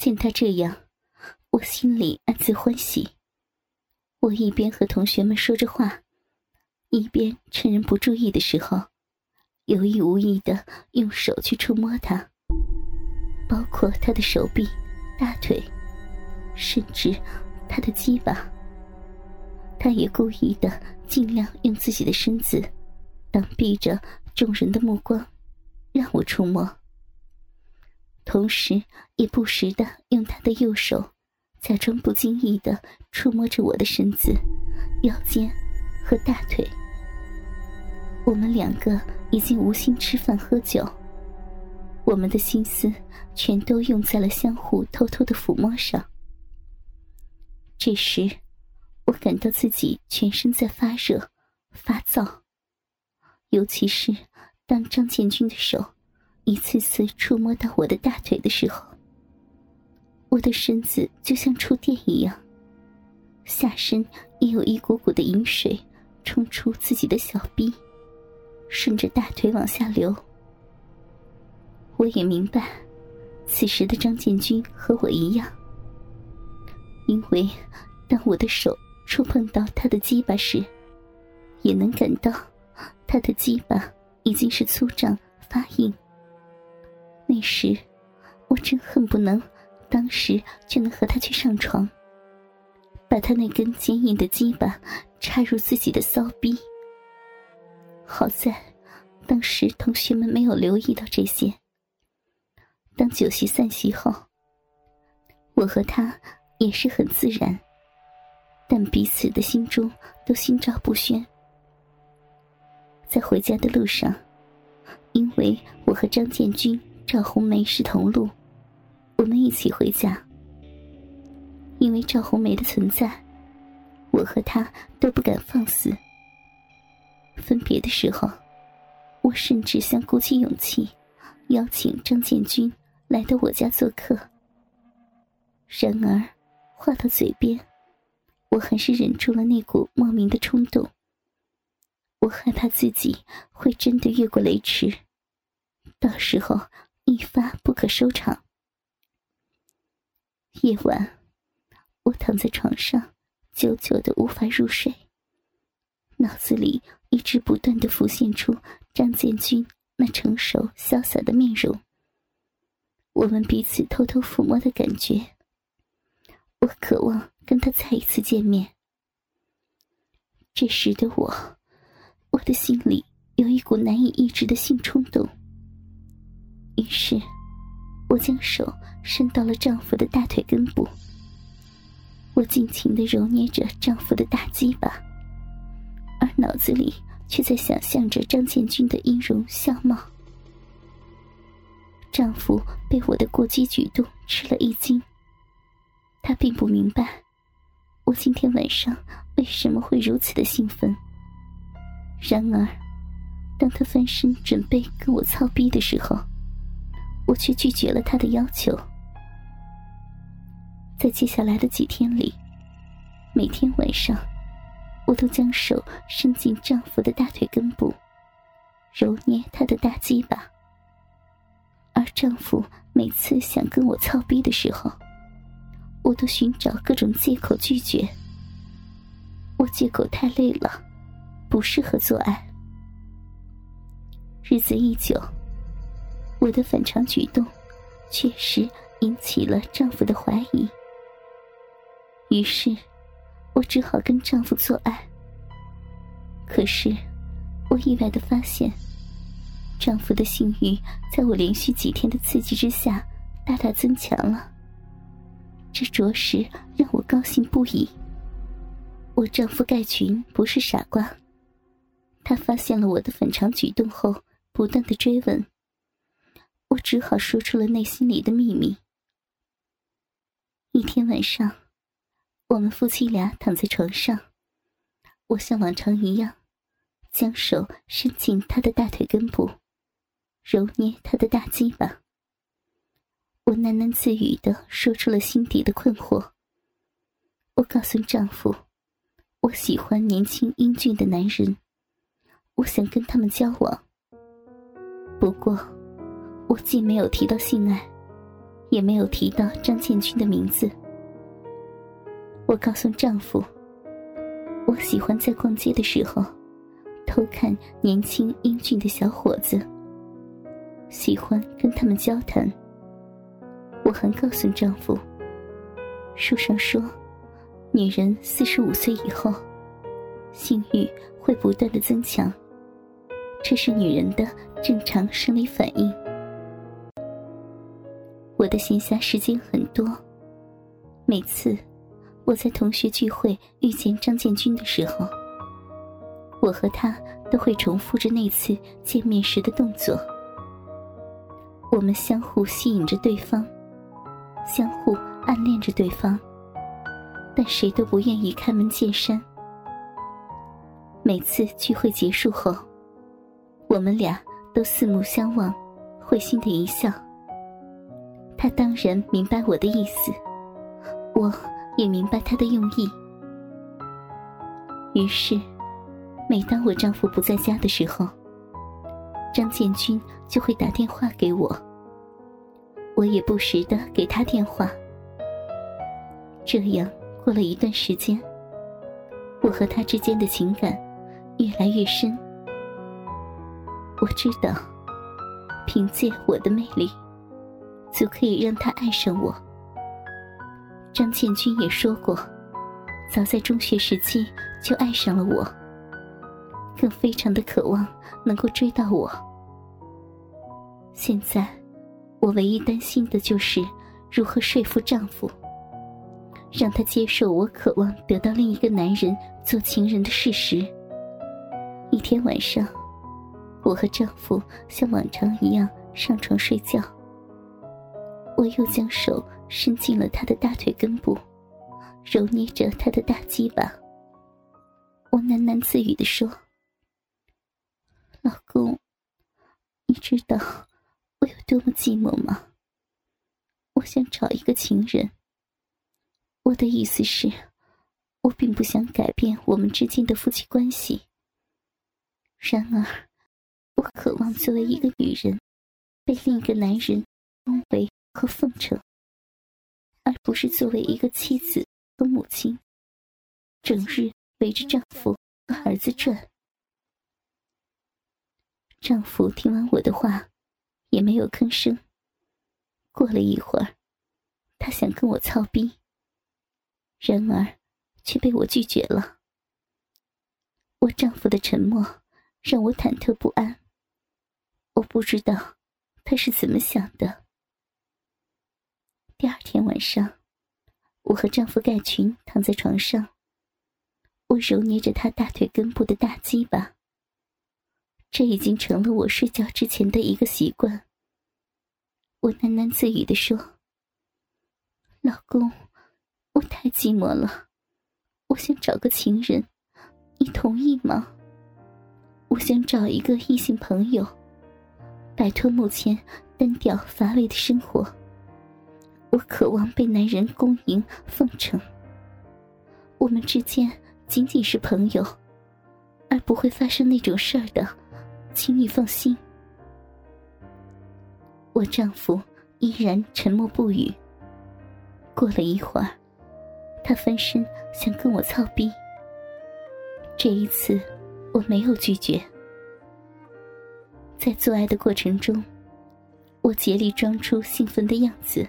见他这样，我心里暗自欢喜。我一边和同学们说着话，一边趁人不注意的时候，有意无意的用手去触摸他，包括他的手臂、大腿，甚至他的鸡巴。他也故意的尽量用自己的身子挡避着众人的目光，让我触摸，同时也不时的用他的右手。假装不经意的触摸着我的身子、腰间和大腿。我们两个已经无心吃饭喝酒，我们的心思全都用在了相互偷偷的抚摸上。这时，我感到自己全身在发热、发燥，尤其是当张建军的手一次次触摸到我的大腿的时候。我的身子就像触电一样，下身也有一股股的饮水冲出自己的小臂，顺着大腿往下流。我也明白，此时的张建军和我一样，因为当我的手触碰到他的鸡巴时，也能感到他的鸡巴已经是粗胀发硬。那时，我真恨不能。当时就能和他去上床，把他那根坚硬的鸡巴插入自己的骚逼。好在当时同学们没有留意到这些。当酒席散席后，我和他也是很自然，但彼此的心中都心照不宣。在回家的路上，因为我和张建军、赵红梅是同路。我们一起回家，因为赵红梅的存在，我和她都不敢放肆。分别的时候，我甚至想鼓起勇气，邀请张建军来到我家做客。然而，话到嘴边，我还是忍住了那股莫名的冲动。我害怕自己会真的越过雷池，到时候一发不可收场。夜晚，我躺在床上，久久的无法入睡。脑子里一直不断的浮现出张建军那成熟潇洒的面容，我们彼此偷偷抚摸的感觉。我渴望跟他再一次见面。这时的我，我的心里有一股难以抑制的性冲动。于是。我将手伸到了丈夫的大腿根部，我尽情的揉捏着丈夫的大鸡巴，而脑子里却在想象着张建军的音容笑貌。丈夫被我的过激举动吃了一惊，他并不明白我今天晚上为什么会如此的兴奋。然而，当他翻身准备跟我操逼的时候，我却拒绝了他的要求。在接下来的几天里，每天晚上，我都将手伸进丈夫的大腿根部，揉捏他的大鸡巴。而丈夫每次想跟我操逼的时候，我都寻找各种借口拒绝。我借口太累了，不适合做爱。日子一久。我的反常举动，确实引起了丈夫的怀疑。于是，我只好跟丈夫做爱。可是，我意外的发现，丈夫的性欲在我连续几天的刺激之下，大大增强了。这着实让我高兴不已。我丈夫盖群不是傻瓜，他发现了我的反常举动后，不断的追问。我只好说出了内心里的秘密。一天晚上，我们夫妻俩躺在床上，我像往常一样，将手伸进他的大腿根部，揉捏他的大鸡巴。我喃喃自语的说出了心底的困惑。我告诉丈夫，我喜欢年轻英俊的男人，我想跟他们交往。不过。我既没有提到性爱，也没有提到张建军的名字。我告诉丈夫，我喜欢在逛街的时候偷看年轻英俊的小伙子，喜欢跟他们交谈。我还告诉丈夫，书上说，女人四十五岁以后，性欲会不断的增强，这是女人的正常生理反应。的闲暇时间很多，每次。我在同学聚会遇见张建军的时候，我和他都会重复着那次见面时的动作。我们相互吸引着对方，相互暗恋着对方，但谁都不愿意开门见山。每次聚会结束后，我们俩都四目相望，会心的一笑。他当然明白我的意思，我。也明白他的用意，于是，每当我丈夫不在家的时候，张建军就会打电话给我，我也不时的给他电话。这样过了一段时间，我和他之间的情感越来越深。我知道，凭借我的魅力，就可以让他爱上我。张建军也说过，早在中学时期就爱上了我，更非常的渴望能够追到我。现在，我唯一担心的就是如何说服丈夫，让他接受我渴望得到另一个男人做情人的事实。一天晚上，我和丈夫像往常一样上床睡觉，我又将手。伸进了他的大腿根部，揉捏着他的大鸡巴。我喃喃自语的说：“老公，你知道我有多么寂寞吗？我想找一个情人。我的意思是，我并不想改变我们之间的夫妻关系。然而，我渴望作为一个女人，被另一个男人恭维和奉承。”而不是作为一个妻子和母亲，整日围着丈夫和儿子转。丈夫听完我的话，也没有吭声。过了一会儿，他想跟我操逼，然而却被我拒绝了。我丈夫的沉默让我忐忑不安。我不知道他是怎么想的。第二天晚上，我和丈夫盖群躺在床上，我揉捏着他大腿根部的大鸡巴。这已经成了我睡觉之前的一个习惯。我喃喃自语的说：“老公，我太寂寞了，我想找个情人，你同意吗？我想找一个异性朋友，摆脱目前单调乏味的生活。”我渴望被男人恭迎奉承。我们之间仅仅是朋友，而不会发生那种事儿的，请你放心。我丈夫依然沉默不语。过了一会儿，他翻身想跟我操逼。这一次，我没有拒绝。在做爱的过程中，我竭力装出兴奋的样子。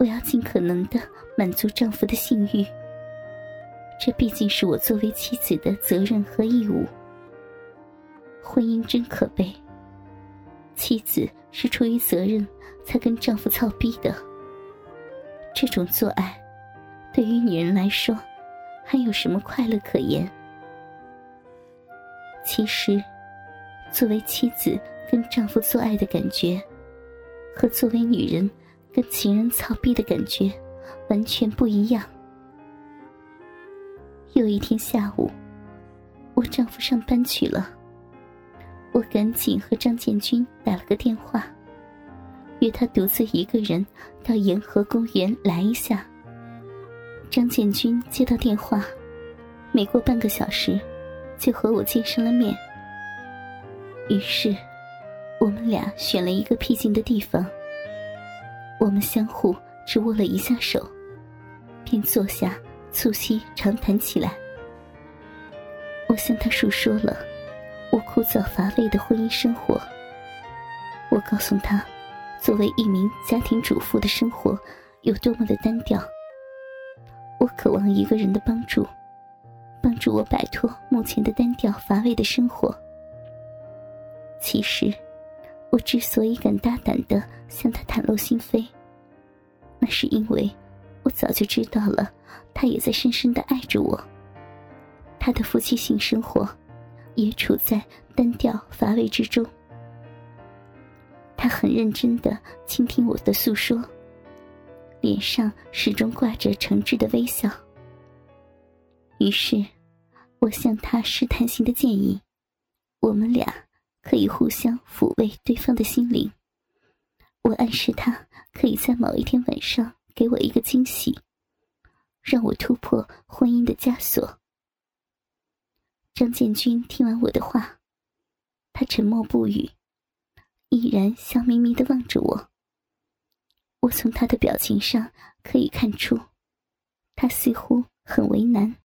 我要尽可能的满足丈夫的性欲，这毕竟是我作为妻子的责任和义务。婚姻真可悲，妻子是出于责任才跟丈夫操逼的。这种做爱，对于女人来说，还有什么快乐可言？其实，作为妻子跟丈夫做爱的感觉，和作为女人。跟情人操逼的感觉完全不一样。有一天下午，我丈夫上班去了，我赶紧和张建军打了个电话，约他独自一个人到沿河公园来一下。张建军接到电话，没过半个小时，就和我见上了面。于是，我们俩选了一个僻静的地方。我们相互只握了一下手，便坐下促膝长谈起来。我向他述说了我枯燥乏味的婚姻生活。我告诉他，作为一名家庭主妇的生活有多么的单调。我渴望一个人的帮助，帮助我摆脱目前的单调乏味的生活。其实，我之所以敢大胆的向他袒露心扉，那是因为我早就知道了，他也在深深的爱着我。他的夫妻性生活也处在单调乏味之中。他很认真的倾听我的诉说，脸上始终挂着诚挚的微笑。于是，我向他试探性的建议：我们俩可以互相抚慰对方的心灵。我暗示他可以在某一天晚上给我一个惊喜，让我突破婚姻的枷锁。张建军听完我的话，他沉默不语。依然笑眯眯的望着我。我从他的表情上可以看出，他似乎很为难。